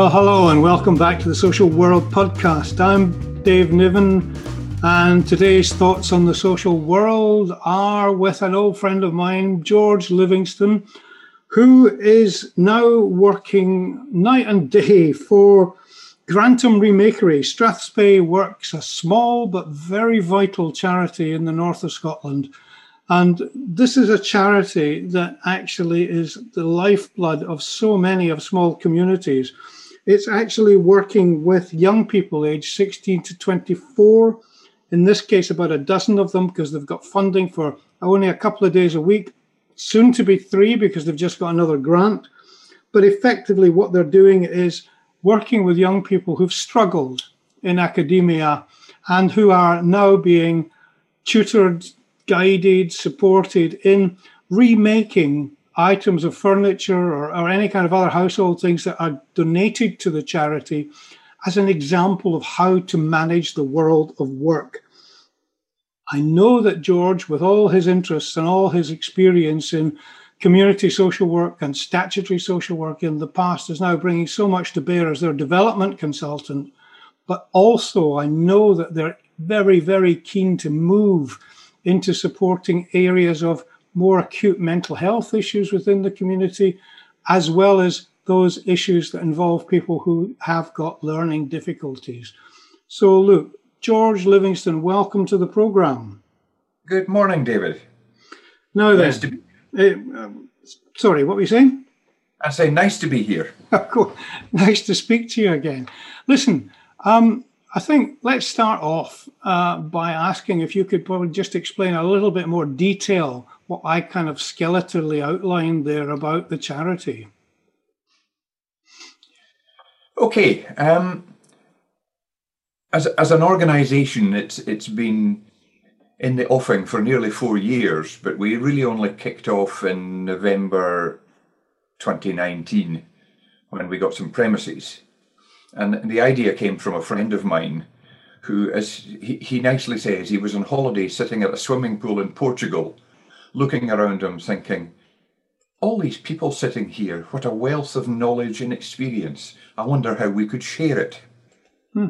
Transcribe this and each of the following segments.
Well, hello and welcome back to the Social World podcast. I'm Dave Niven, and today's thoughts on the social world are with an old friend of mine, George Livingston, who is now working night and day for Grantown Remakery. Strathspey Works, a small but very vital charity in the north of Scotland. And this is a charity that actually is the lifeblood of so many of small communities. It's actually working with young people aged 16 to 24. In this case, about a dozen of them because they've got funding for only a couple of days a week, soon to be three because they've just got another grant. But effectively, what they're doing is working with young people who've struggled in academia and who are now being tutored, guided, supported in remaking items of furniture or, or any kind of other household things that are donated to the charity as an example of how to manage the world of work. I know that George, with all his interests and all his experience in community social work and statutory social work in the past, is now bringing so much to bear as their development consultant. But also, I know that they're very, very keen to move into supporting areas of more acute mental health issues within the community, as well as those issues that involve people who have got learning difficulties. So, look, George Livingston, welcome to the program. Good morning, David. Now then, nice be- uh, sorry, what were you saying? I say nice to be here. nice to speak to you again. Listen, um, I think let's start off uh, by asking if you could probably just explain a little bit more detail what I kind of skeletally outlined there about the charity. Okay. Um, as, as an organisation, it's it's been in the offing for nearly four years, but we really only kicked off in November 2019 when we got some premises. And the idea came from a friend of mine who, as he, he nicely says, he was on holiday sitting at a swimming pool in Portugal looking around him, thinking, all these people sitting here, what a wealth of knowledge and experience. I wonder how we could share it. Hmm.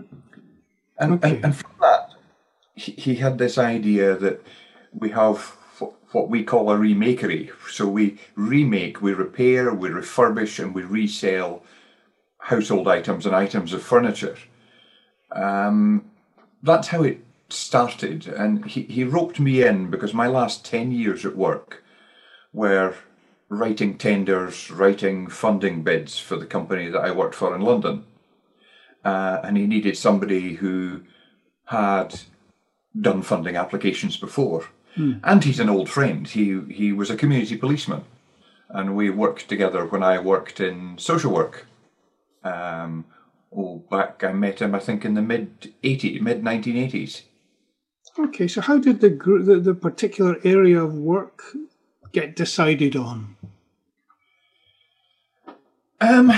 And, okay. and, and from that, he, he had this idea that we have what we call a remakery. So we remake, we repair, we refurbish, and we resell household items and items of furniture. Um, that's how it started, and he, he roped me in because my last 10 years at work were writing tenders, writing funding bids for the company that I worked for in London. Uh, and he needed somebody who had done funding applications before. Hmm. And he's an old friend. He he was a community policeman, and we worked together when I worked in social work. Um, oh, back I met him I think in the mid 80s, mid 1980s. Okay, so how did the, the, the particular area of work get decided on? Um,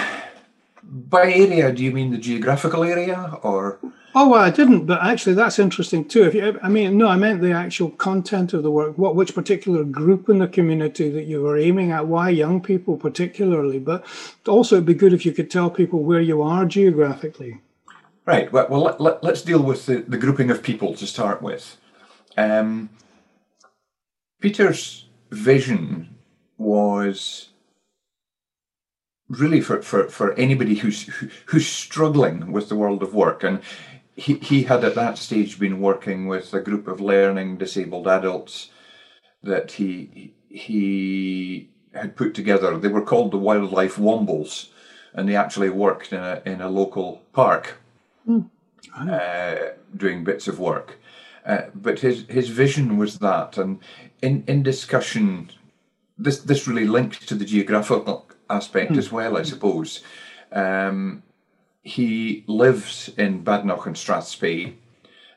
by area, do you mean the geographical area, or? Oh, well, I didn't, but actually, that's interesting too. If you, I mean, no, I meant the actual content of the work. What, which particular group in the community that you were aiming at? Why young people particularly? But also, it'd be good if you could tell people where you are geographically. Right. Well, well let, us deal with the, the grouping of people to start with. Um, Peter's vision was really for, for, for anybody who's who's struggling with the world of work and he, he had at that stage been working with a group of learning disabled adults that he he had put together they were called the wildlife wombles and they actually worked in a in a local park mm. uh, doing bits of work. Uh, but his his vision was that, and in in discussion, this this really linked to the geographical aspect mm. as well, I suppose. Um, he lives in Badenoch and Strathspey,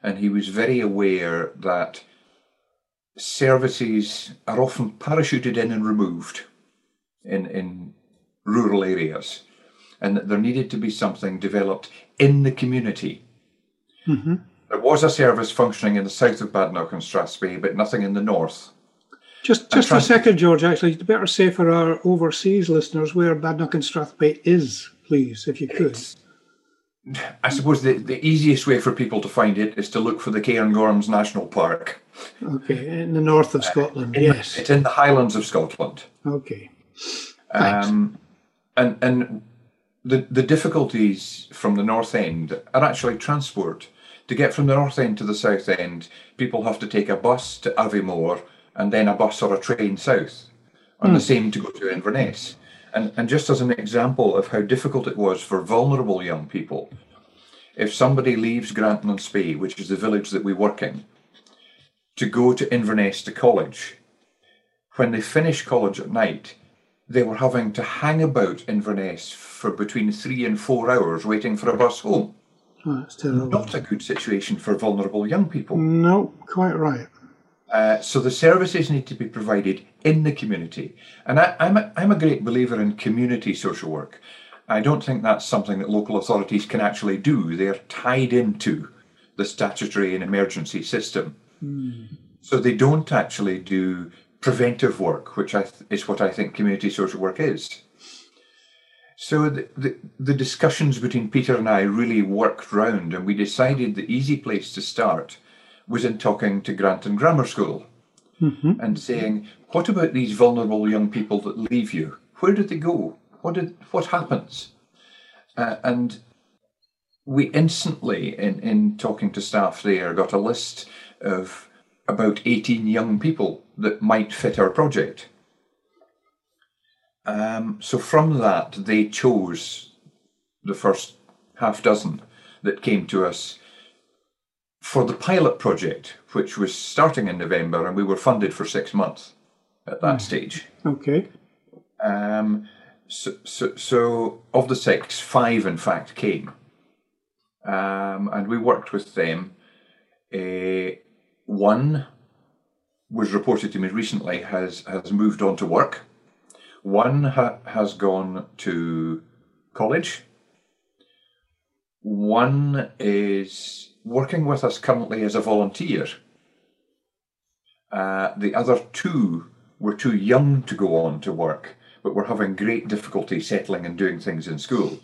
and he was very aware that services are often parachuted in and removed in in rural areas and that there needed to be something developed in the community. Mm-hmm. There was a service functioning in the south of Badenoch and Strathspey, but nothing in the north. Just, just a second, George. Actually, it's better say for our overseas listeners where Badenoch and Strathspey is. please, if you could. I suppose the, the easiest way for people to find it is to look for the Cairngorms National Park. Okay, in the north of Scotland, In- yes. It's in the Highlands of Scotland. Okay. Um, and and the the difficulties from the north end are actually transport. To get from the north end to the south end, people have to take a bus to Aviemore and then a bus or a train south, and the hmm. same to go to Inverness. And and just as an example of how difficult it was for vulnerable young people, if somebody leaves Grantown on Spey, which is the village that we work in, to go to Inverness to college, when they finish college at night, they were having to hang about Inverness for between three and four hours waiting for a bus home. Oh, that's terrible. Not a good situation for vulnerable young people. No, quite right. Uh, so the services need to be provided in the community. And I, I'm, a, I'm a great believer in community social work. I don't think that's something that local authorities can actually do. They're tied into the statutory and emergency system. So they don't actually do preventive work, which I th- is what I think community social work is. So the, the, the discussions between Peter and I really worked round, and we decided the easy place to start was in talking to Grantown Grammar School and saying, "What about these vulnerable young people that leave you? Where did they go? What did what happens?" Uh, and we instantly, in, in talking to staff there, got a list of about 18 young people that might fit our project. Um, so from that, they chose the first half dozen that came to us for the pilot project, which was starting in November, and we were funded for six months at that stage. Okay. Um, so, so, so of the six, five in fact came, um, and we worked with them. Uh, one was reported to me recently has has moved on to work. One ha- has gone to college. One is working with us currently as a volunteer. Uh, the other two were too young to go on to work, but were having great difficulty settling and doing things in school.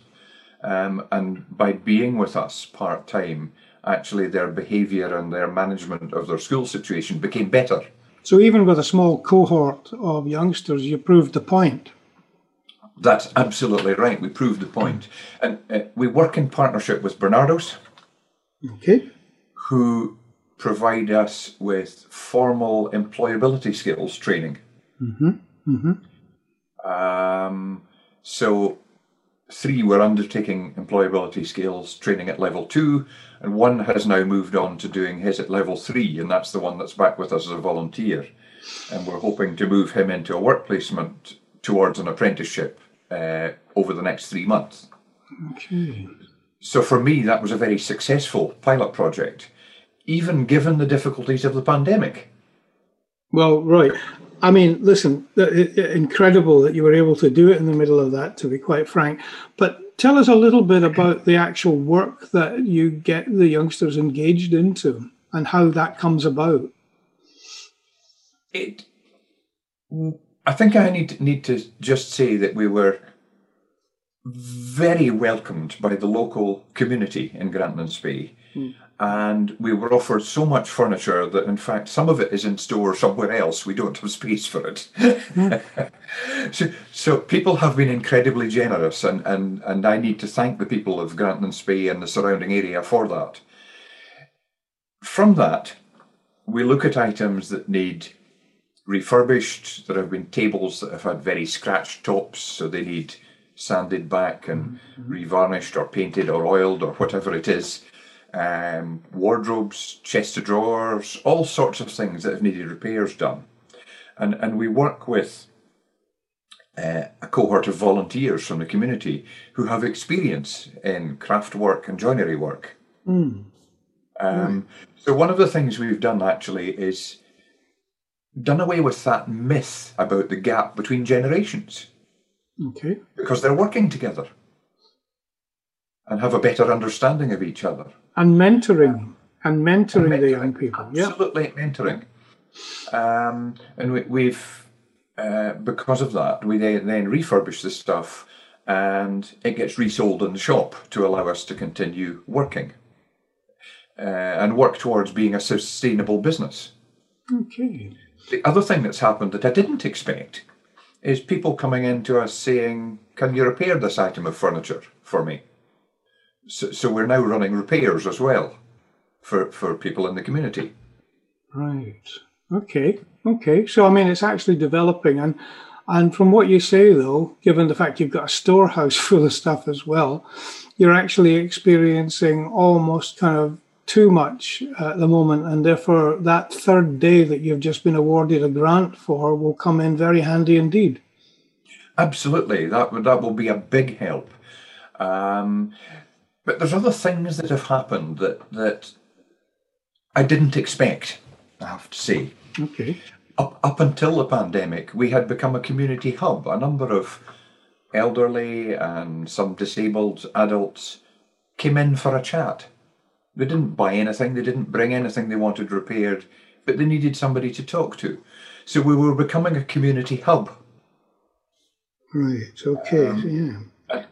Um, and by being with us part time, actually their behaviour and their management of their school situation became better. So even with a small cohort of youngsters, you proved the point. That's absolutely right. We proved the point. And uh, we work in partnership with Barnardo's, Okay. who provide us with formal employability skills training. Mhm. Um, so, three were undertaking employability skills training at level two, and one has now moved on to doing his at level three, and that's the one that's back with us as a volunteer. And we're hoping to move him into a work placement towards an apprenticeship uh, over the next three months. Okay. So for me, that was a very successful pilot project, even given the difficulties of the pandemic. Well, right. I mean, listen, th- i- i- incredible that you were able to do it in the middle of that, to be quite frank. But tell us a little bit about the actual work that you get the youngsters engaged into and how that comes about. It, I think I need need to just say that we were very welcomed by the local community in Grantown and Spey. Hmm. And we were offered so much furniture that, in fact, some of it is in store somewhere else. We don't have space for it. so, so people have been incredibly generous, and, and, and I need to thank the people of grantland Spey and the surrounding area for that. From that, we look at items that need refurbished. There have been tables that have had very scratched tops, so they need sanded back and mm-hmm. revarnished or painted or oiled or whatever it is. Um, wardrobes, chest of drawers, all sorts of things that have needed repairs done. And, and we work with uh, a cohort of volunteers from the community who have experience in craft work and joinery work. Um, so one of the things we've done actually is done away with that myth about the gap between generations Okay. because they're working together and have a better understanding of each other. And mentoring and mentoring the young people. Absolutely mentoring. Um, and we, we've, uh, because of that, we then, then refurbished the stuff and it gets resold in the shop to allow us to continue working uh, and work towards being a sustainable business. Okay. The other thing that's happened that I didn't expect is people coming in to us saying, Can you repair this item of furniture for me? So, so we're now running repairs as well for, for people in the community. Right. Okay. Okay. So I mean, it's actually developing, and and from what you say, though, given the fact you've got a storehouse full of stuff as well, you're actually experiencing almost kind of too much at the moment, and therefore that third day that you've just been awarded a grant for will come in very handy indeed. Absolutely, that that will be a big help. Um, but there's other things that have happened that that I didn't expect. I have to say. Okay. Up up until the pandemic, we had become a community hub. A number of elderly and some disabled adults came in for a chat they didn't buy anything, they didn't bring anything they wanted repaired, but they needed somebody to talk to. So we were becoming a community hub. Right, okay, um, yeah.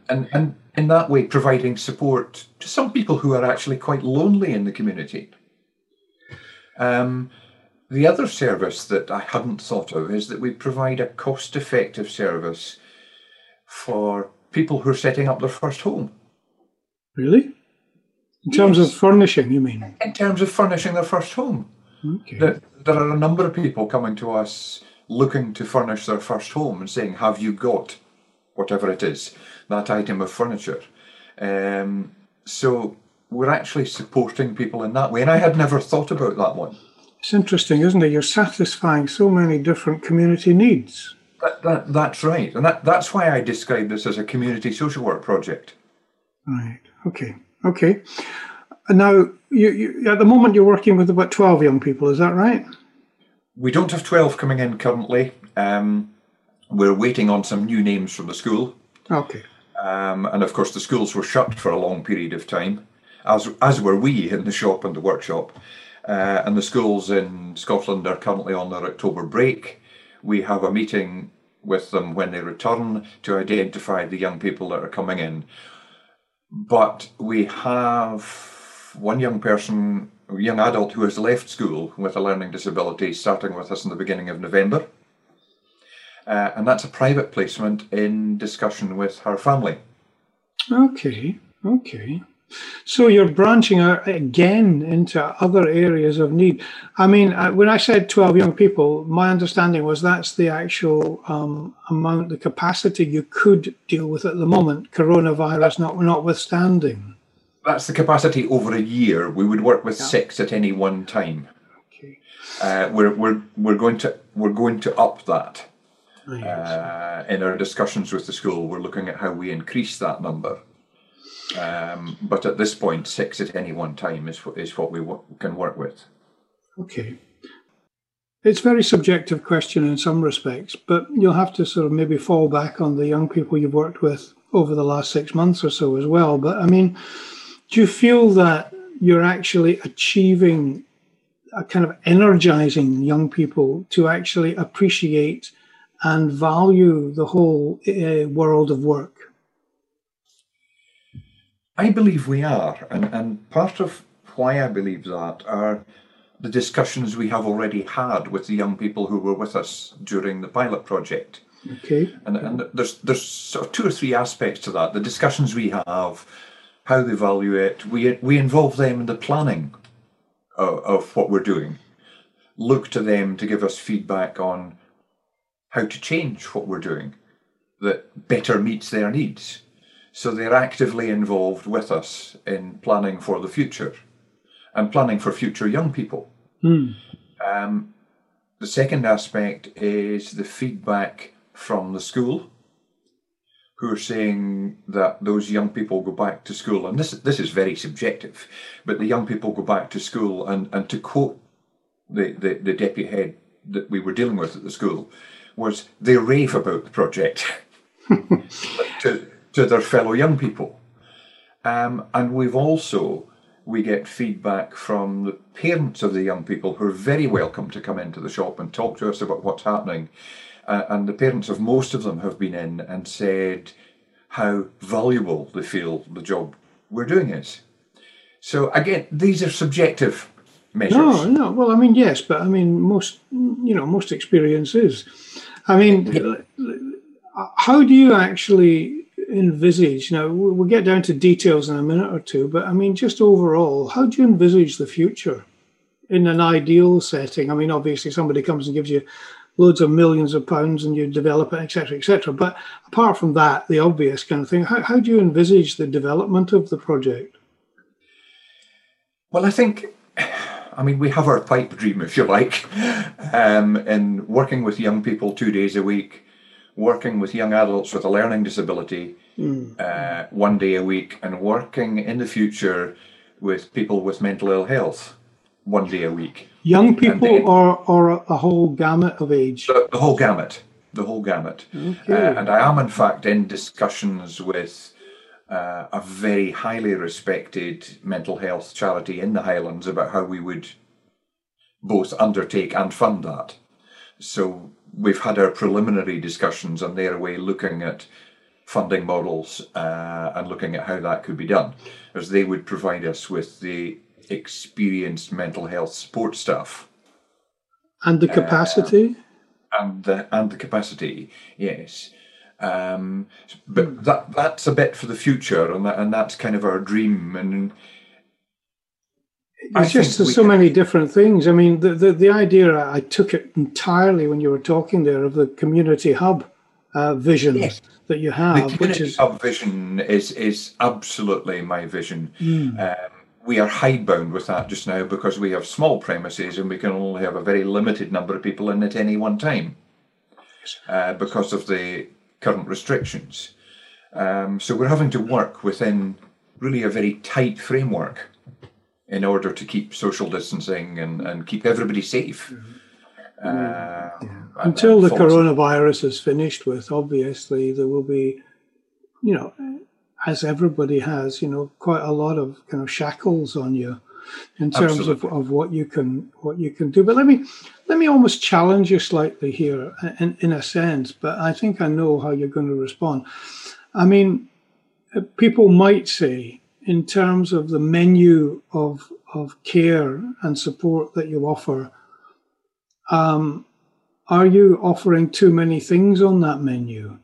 And, and in that way, providing support to some people who are actually quite lonely in the community. Um, the other service that I hadn't thought of is that we provide a cost effective service for people who are setting up their first home. Really? In terms yes. of furnishing, you mean? In terms of furnishing their first home. Okay. There, there are a number of people coming to us looking to furnish their first home and saying, Have you got whatever it is, that item of furniture? Um, so we're actually supporting people in that way. And I had never thought about that one. It's interesting, isn't it? You're satisfying so many different community needs. That, that, that's right. And that, that's why I describe this as a community social work project. Right. Okay. Okay. Now, you, you, at the moment, you're working with about 12 young people, is that right? We don't have 12 coming in currently. Um, we're waiting on some new names from the school. Okay. Um, and of course, the schools were shut for a long period of time, as, as were we in the shop and the workshop. Uh, and the schools in Scotland are currently on their October break. We have a meeting with them when they return to identify the young people that are coming in. But we have one young person, young adult who has left school with a learning disability, starting with us in the beginning of November. Uh, and that's a private placement in discussion with her family. Okay, okay. So you're branching out again into other areas of need. I mean, uh, when I said 12 young people, my understanding was that's the actual um, amount, the capacity you could deal with at the moment, coronavirus not, notwithstanding. That's the capacity over a year. We would work with yeah. six at any one time. Okay. Uh, we're, we're, we're, going to, we're going to up that. Uh, in our discussions with the school, we're looking at how we increase that number. Um, but at this point, six at any one time is, is what we w- can work with. Okay. It's a very subjective question in some respects, but you'll have to sort of maybe fall back on the young people you've worked with over the last six months or so as well. But I mean, do you feel that you're actually achieving a kind of energizing young people to actually appreciate and value the whole uh, world of work? I believe we are, and, and part of why I believe that are the discussions we have already had with the young people who were with us during the pilot project. Okay. And, and there's there's sort of two or three aspects to that. The discussions we have, how they value it. We we involve them in the planning of, of what we're doing. Look to them to give us feedback on how to change what we're doing that better meets their needs. So they're actively involved with us in planning for the future and planning for future young people. Mm. Um, the second aspect is the feedback from the school, who are saying that those young people go back to school, and this this is very subjective, but the young people go back to school, and, and to quote the, the, the deputy head that we were dealing with at the school, was they rave about the project. to, to their fellow young people. Um, and we've also we get feedback from the parents of the young people who are very welcome to come into the shop and talk to us about what's happening. Uh, and the parents of most of them have been in and said how valuable they feel the job we're doing is. So again, these are subjective measures. No, no. Well, I mean, yes, but I mean, most you know, most experience is. I mean, how do you actually envisage? Now we'll get down to details in a minute or two, but I mean, just overall, how do you envisage the future in an ideal setting? I mean, obviously, somebody comes and gives you loads of millions of pounds and you develop it, etc., etc. But apart from that, the obvious kind of thing, how, how do you envisage the development of the project? Well, I think, I mean, we have our pipe dream, if you like, um, in working with young people two days a week, working with young adults with a learning disability mm. uh, one day a week, and working in the future with people with mental ill health one day a week. Young people then, or, or a whole gamut of age? The, the whole gamut. The whole gamut. Okay. Uh, and I am, in fact, in discussions with uh, a very highly respected mental health charity in the Highlands about how we would both undertake and fund that. So we've had our preliminary discussions and they're away looking at funding models uh, and looking at how that could be done, as they would provide us with the experienced mental health support staff. And the capacity? Uh, and the and the capacity, yes. Um, but hmm. that that's a bit for the future, and that, and that's kind of our dream. And it's I just there's so can... many different things. I mean, the, the the idea I took it entirely when you were talking there of the community hub uh, vision yes. that you have. The community which is... hub vision is is absolutely my vision. Mm. Um, we are hidebound with that just now because we have small premises and we can only have a very limited number of people in at any one time uh, because of the current restrictions. Um, so we're having to work within really a very tight framework in order to keep social distancing and, and keep everybody safe. Mm-hmm. Uh, yeah. Until the coronavirus is finished with, obviously, there will be, you know, as everybody has, you know, quite a lot of kind of shackles on you in terms of, of what you can what you can do. But let me let me almost challenge you slightly here in, in a sense, but I think I know how you're going to respond. I mean, people might say in terms of the menu of of care and support that you offer, um, are you offering too many things on that menu?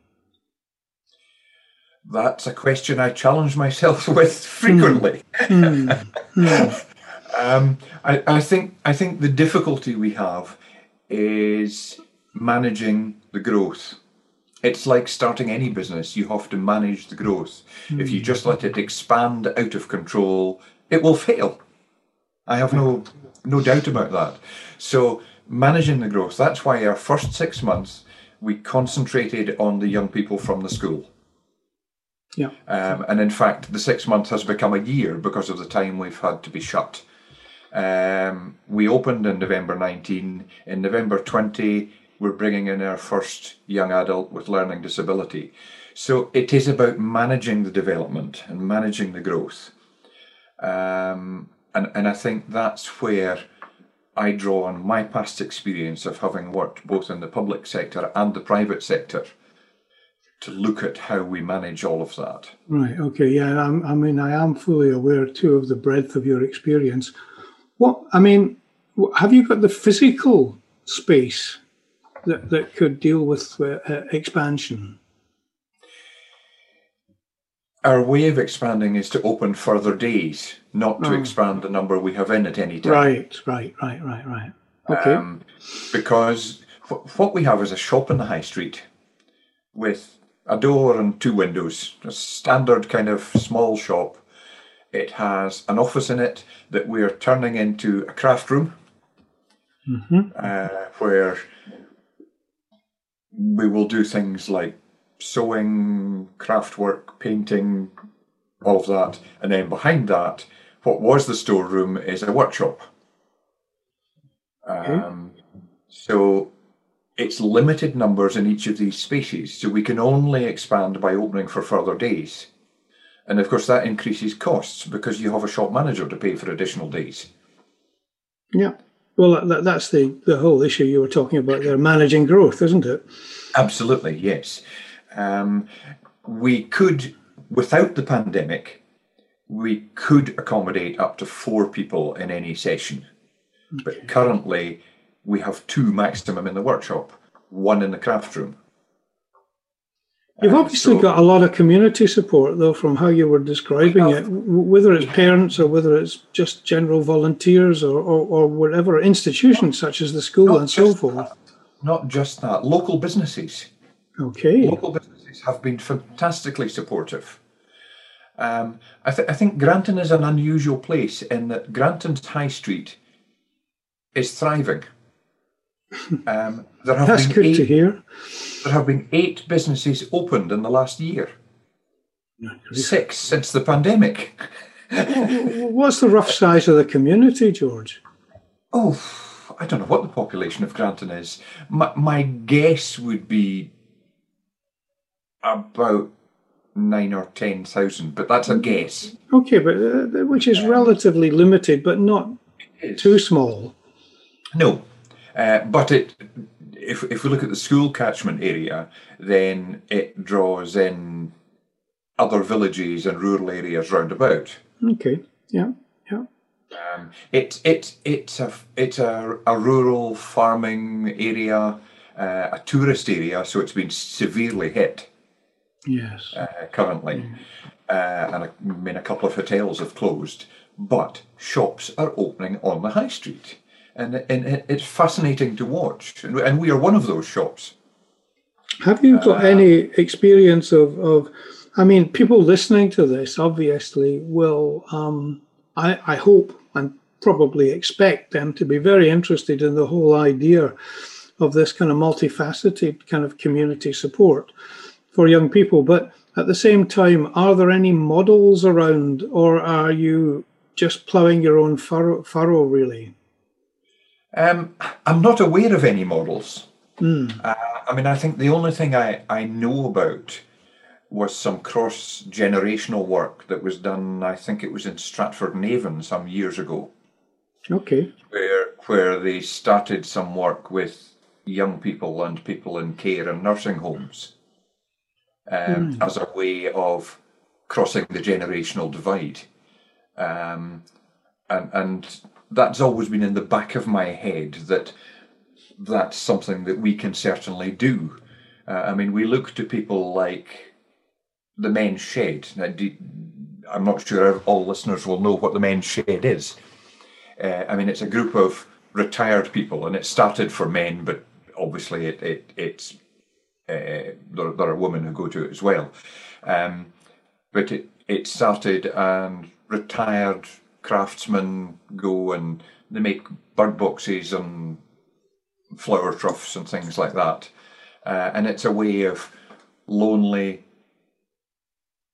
That's a question I challenge myself with frequently. Mm. Mm. um, I, I, think I think the difficulty we have is managing the growth. It's like starting any business. You have to manage the growth. Mm. If you just let it expand out of control, it will fail. I have no no doubt about that. So managing the growth. That's why our first six months we concentrated on the young people from the school yeah. Um, and in fact, the six months has become a year because of the time we've had to be shut. Um, we opened in November 19. In November 20, we're bringing in our first young adult with learning disability. So it is about managing the development and managing the growth. Um, and, and I think that's where I draw on my past experience of having worked both in the public sector and the private sector to look at how we manage all of that. Right. Okay. Yeah. I'm, i mean, I am fully aware too of the breadth of your experience. What I mean, have you got the physical space that that could deal with uh, uh, expansion? Our way of expanding is to open further days, not to oh. expand the number we have in at any time. Right. Right. Right. Right. Right. Okay. Um, because what we have is a shop in the high street with a door and two windows, a standard kind of small shop. It has an office in it that we're turning into a craft room, mm-hmm. uh, where we will do things like sewing, craft work, painting, all of that. And then behind that, what was the storeroom is a workshop. Um, So it's limited numbers in each of these spaces, so we can only expand by opening for further days. And of course, that increases costs because you have a shop manager to pay for additional days. Yeah. Well, that, that's the, the whole issue you were talking about there managing growth, isn't it? Absolutely, yes. Um, we could, without the pandemic, we could accommodate up to four people in any session. Okay. But currently, we have two maximum in the workshop, one in the craft room. You've um, obviously so, got a lot of community support, though, from how you were describing it, whether it's parents or whether it's just general volunteers or, or, or whatever, institutions such as the school and so forth. That, not just that, local businesses. Okay. Local businesses have been fantastically supportive. Um, I, th- I think Grantown is an unusual place in that Grantown's High Street is thriving. Um, there have That's been good eight, to hear. There have been eight businesses opened in the last year. Six since the pandemic. What's the rough size of the community, George? Oh, I don't know what the population of Grantown is. My, my guess would be about nine or ten thousand, but that's a guess. Okay, but uh, which is relatively limited, but not too small. No, uh, but it, if if we look at the school catchment area, then it draws in other villages and rural areas round about. Okay. Yeah. Yeah. Um, it's it, it's a it's a, a rural farming area, uh, a tourist area, so it's been severely hit. Yes. Uh, currently, mm. uh, and I mean a couple of hotels have closed, but shops are opening on the high street and, and it's fascinating to watch. And we are one of those shops. Have you got uh, any experience of, of, I mean, people listening to this obviously will, um, I, I hope and probably expect them to be very interested in the whole idea of this kind of multifaceted kind of community support for young people. But at the same time, are there any models around, or are you just ploughing your own furrow, furrow really? Um, I'm not aware of any models. Mm. Uh, I mean, I think the only thing I, I know about was some cross generational work that was done. I think it was in Stratford and Avon some years ago. Okay. Where where they started some work with young people and people in care and nursing homes um, mm. as a way of crossing the generational divide. Um, and and that's always been in the back of my head that that's something that we can certainly do. Uh, I mean, we look to people like the Men's Shed. Now, do, I'm not sure all listeners will know what the Men's Shed is. Uh, I mean, it's a group of retired people, and it started for men, but obviously it, it it's uh, there, there, are women who go to it as well. Um, but it, it started and retired craftsmen go and they make bird boxes and flower troughs and things like that. Uh, and it's a way of lonely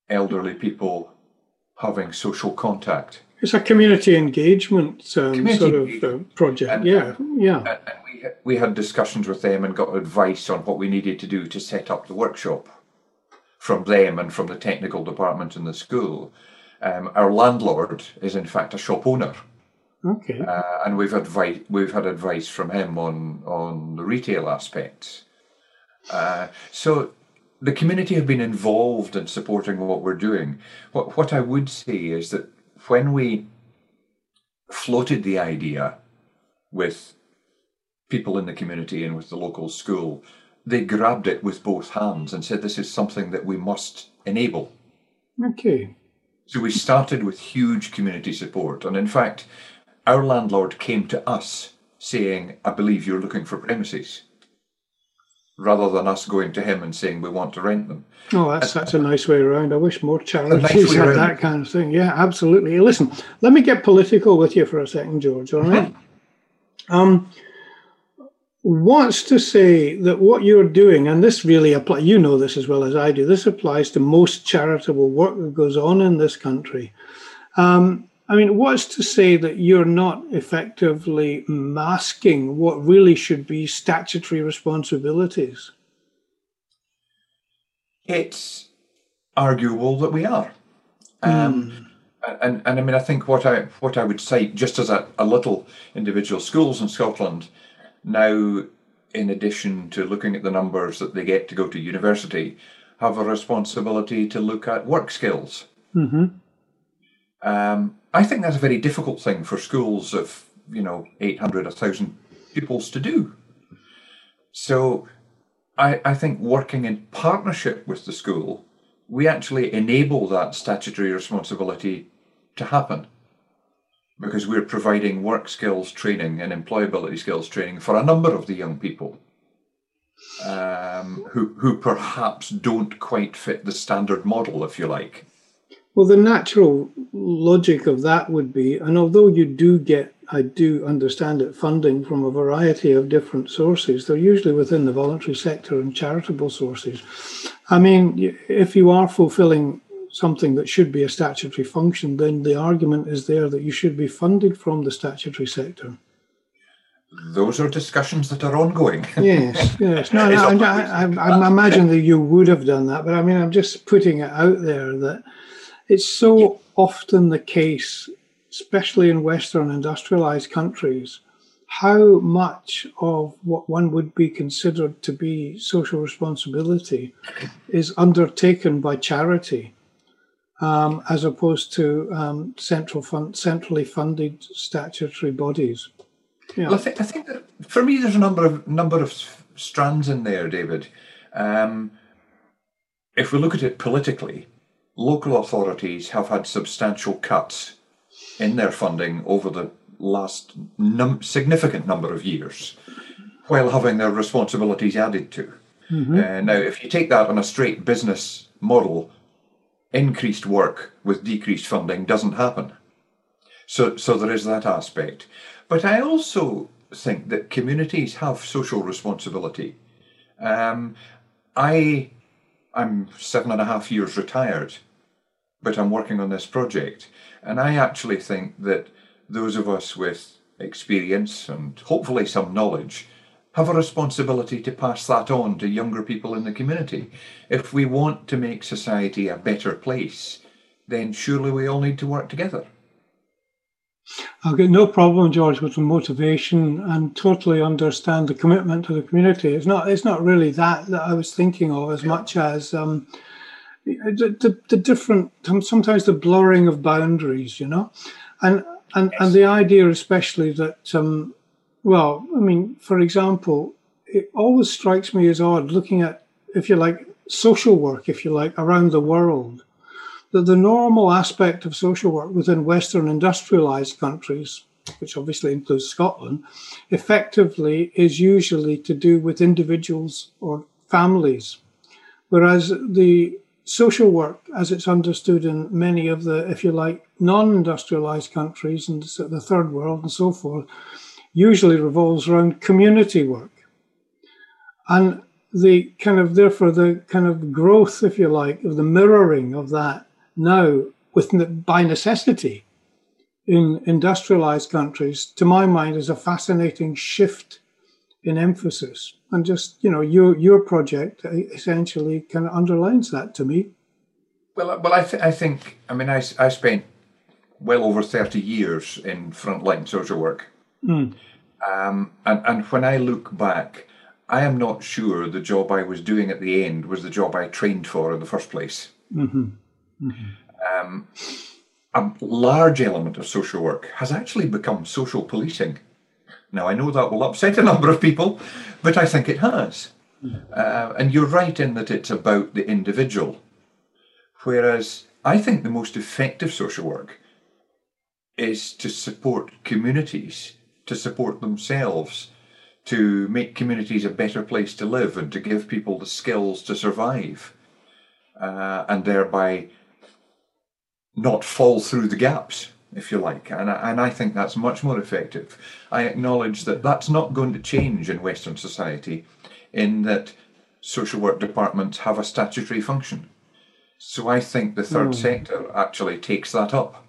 elderly people having social contact. It's a community engagement um, community sort of uh, project. And, yeah, yeah. And, and we, we had discussions with them and got advice on what we needed to do to set up the workshop from them and from the technical department in the school. Um, our landlord is in fact a shop owner. Okay. Uh, and we've advice we've had advice from him on on the retail aspects. Uh, so the community have been involved in supporting what we're doing. What what I would say is that when we floated the idea with people in the community and with the local school, they grabbed it with both hands and said this is something that we must enable. Okay. So we started with huge community support. And in fact, our landlord came to us saying, I believe you're looking for premises, rather than us going to him and saying we want to rent them. Oh, that's such a nice way around. I wish more charities had that kind of thing. Yeah, absolutely. Listen, let me get political with you for a second, George, all right? um, wants to say that what you're doing, and this really applies, you know this as well as I do, this applies to most charitable work that goes on in this country. Um, I mean, what's to say that you're not effectively masking what really should be statutory responsibilities? It's arguable that we are. Um, mm. and, and I mean, I think what I what I would cite just as a, a little individual schools in Scotland now, in addition to looking at the numbers that they get to go to university, have a responsibility to look at work skills. Mm-hmm. Um, I think that's a very difficult thing for schools of, you know, 800, 1,000 pupils to do. So I, I think working in partnership with the school, we actually enable that statutory responsibility to happen because we're providing work skills training and employability skills training for a number of the young people um, who, who perhaps don't quite fit the standard model, if you like. Well, the natural logic of that would be, and although you do get, I do understand it, funding from a variety of different sources, they're usually within the voluntary sector and charitable sources. I mean, if you are fulfilling something that should be a statutory function, then the argument is there that you should be funded from the statutory sector. Those are discussions that are ongoing. yes, yes. No, no I, I, I, I imagine that you would have done that, but I mean, I'm just putting it out there that it's so often the case, especially in Western industrialized countries, how much of what one would be considered to be social responsibility is undertaken by charity um, as opposed to um, central fund, centrally funded statutory bodies. Yeah. Well, I, th- I think that for me, there's a number of number of strands in there, David. Um, if we look at it politically, local authorities have had substantial cuts in their funding over the last num- significant number of years, while having their responsibilities added to. Mm-hmm. Uh, now, if you take that on a straight business model, increased work with decreased funding doesn't happen. So, so there is that aspect. But I also think that communities have social responsibility. Um, I, I'm seven and a half years retired, but I'm working on this project, and I actually think that those of us with experience and hopefully some knowledge have a responsibility to pass that on to younger people in the community. If we want to make society a better place, then surely we all need to work together. I've got no problem, George, with the motivation and totally understand the commitment to the community. It's not. It's not really that that I was thinking of as much as um, the, the, the different. Sometimes the blurring of boundaries, you know, and and yes. and the idea, especially that um, well, I mean, for example, it always strikes me as odd looking at, if you like, social work, if you like, around the world, that the normal aspect of social work within Western industrialized countries, which obviously includes Scotland, effectively is usually to do with individuals or families. Whereas the social work, as it's understood in many of the, if you like, non industrialized countries and the third world and so forth, usually revolves around community work. And the kind of, therefore, the kind of growth, if you like, of the mirroring of that now with, by necessity in industrialized countries, to my mind, is a fascinating shift in emphasis. And just, you know, your, your project essentially kind of underlines that to me. Well, uh, well, I, th- I think, I mean, I, I spent well over 30 years in frontline social work. Mm. Um, and, and when I look back, I am not sure the job I was doing at the end was the job I trained for in the first place. Mm-hmm. Mm-hmm. Um, a large element of social work has actually become social policing. Now, I know that will upset a number of people, but I think it has. Uh, and you're right in that it's about the individual. Whereas I think the most effective social work is to support communities to support themselves, to make communities a better place to live, and to give people the skills to survive, uh, and thereby not fall through the gaps, if you like. And I, and I think that's much more effective. I acknowledge that that's not going to change in Western society, in that social work departments have a statutory function. So I think the third mm. sector actually takes that up.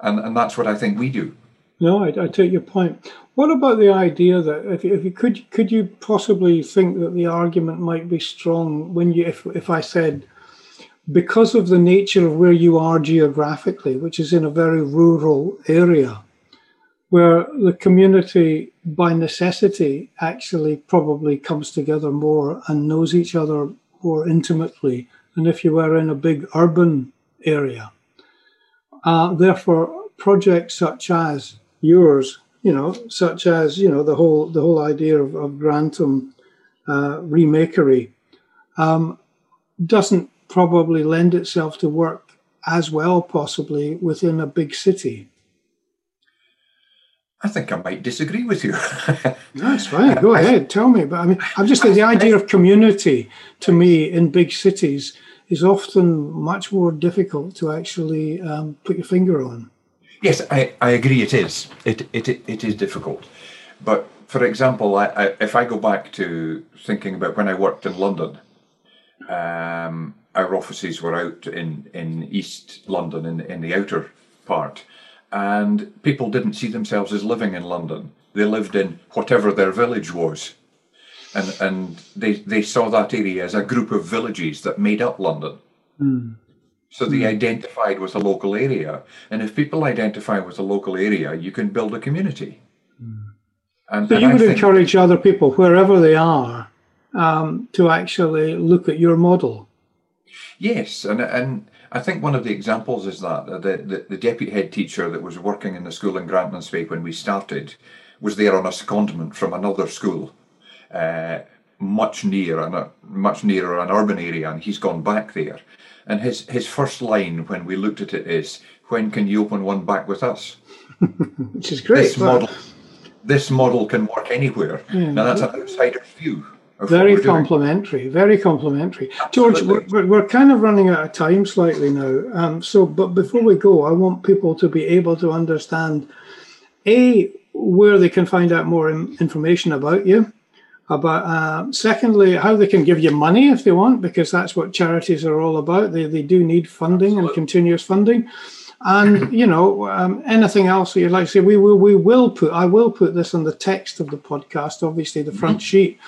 And, and that's what I think we do. No, I, I, take your point. What about the idea that if if you could could you possibly think that the argument might be strong when you if if I said because of the nature of where you are geographically, which is in a very rural area, where the community by necessity actually probably comes together more and knows each other more intimately than if you were in a big urban area. Uh, therefore, projects such as yours, you know, such as you know the whole the whole idea of, of Grantown uh, remakery, um, doesn't probably lend itself to work as well, possibly within a big city. I think I might disagree with you. That's fine. Go ahead. Tell me. But I mean, I'm just the idea of community to me in big cities is often much more difficult to actually um, put your finger on. Yes, I, I agree. It is. It, it it is difficult. But for example, I, I, if I go back to thinking about when I worked in London, um, our offices were out in, in East London, in, in the outer part, and people didn't see themselves as living in London. They lived in whatever their village was. And, and they, they saw that area as a group of villages that made up London. Mm. So they identified with a local area. And if people identify with a local area, you can build a community. And, so you I would encourage other people, wherever they are, um, to actually look at your model. Yes, and and I think one of the examples is that the, the, the deputy head teacher that was working in the school in Grantown when we started was there on a secondment from another school, uh, much near and a much nearer an urban area, and he's gone back there. And his, his first line when we looked at it is, "When can you open one back with us?" Which is great. This model, this model can work anywhere. Yeah. Now that's an outsider's view. Very complimentary, very complimentary. George, we're, we're kind of running out of time slightly now. Um, so, but before we go, I want people to be able to understand a where they can find out more information about you about uh, secondly how they can give you money if they want because that's what charities are all about. They, they do need funding Absolutely. and continuous funding. And you know um, anything else that you'd like to say we will we will put i will put this on the text of the podcast obviously the front mm-hmm. sheet.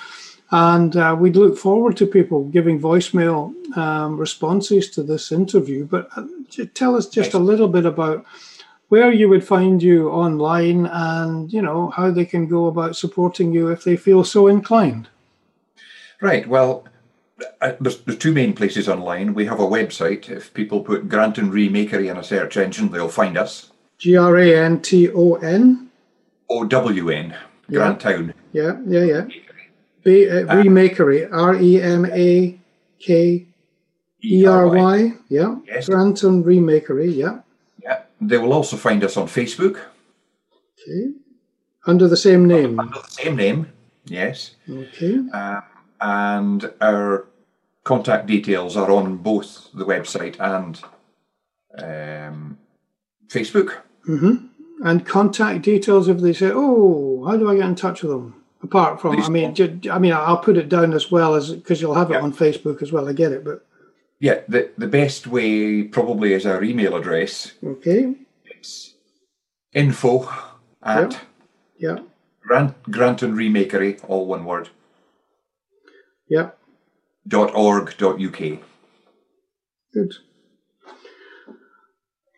And uh, we'd look forward to people giving voicemail um, responses to this interview. But uh, tell us just a little bit about where you would find you online and you know how they can go about supporting you if they feel so inclined. Right well uh, there's, there's two main places online. We have a website. If people put Grantown remakery in a search engine they'll find us. G-r-a-n-t-o-n o-w-n grantown. Yeah yeah yeah. B, uh, uh remakery r-e-m-a-k-e-r-y yeah. Yes. Grantown remakery yeah they will also find us on Facebook. Okay. Under the same name? Under the same name, yes. Okay. Um, and our contact details are on both the website and um, Facebook. Mm-hmm. And contact details if they say, "Oh, how do I get in touch with them?" Apart from, I mean, I mean, I'll put it down as well as because you'll have it yeah. on Facebook as well. I get it, but yeah, the, the best way probably is our email address. Okay. It's info at yeah. yeah. Grant, Grantown Remakery, all one word. Yeah. Dot org dot uk. Good.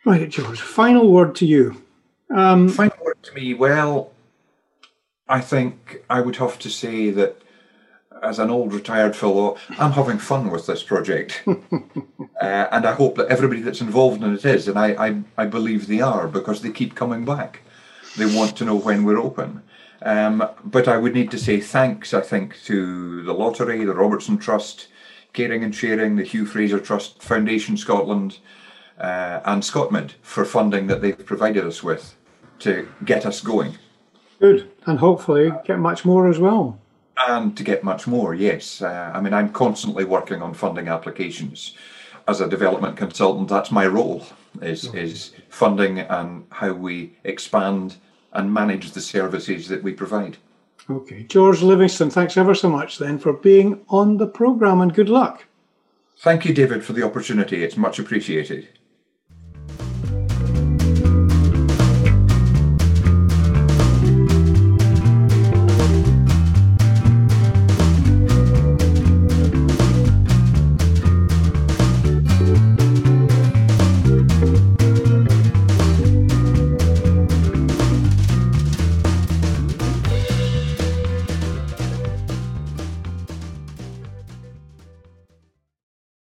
Right, George. Final word to you. Um, Final word to me. Well, I think I would have to say that as an old retired fellow, I'm having fun with this project. uh, and I hope that everybody that's involved in it is, and I, I, I, believe they are because they keep coming back. They want to know when we're open. Um, but I would need to say thanks, I think, to the Lottery, the Robertson Trust, Caring and Sharing, the Hugh Fraser Trust, Foundation Scotland, uh, and ScotMid for funding that they've provided us with to get us going. Good, and hopefully get much more as well and to get much more, yes. Uh, I mean, I'm constantly working on funding applications. As a development consultant, that's my role is okay. is funding and how we expand and manage the services that we provide. Okay, George Livingston, thanks ever so much then for being on the program, and good luck. Thank you, David, for the opportunity. It's much appreciated.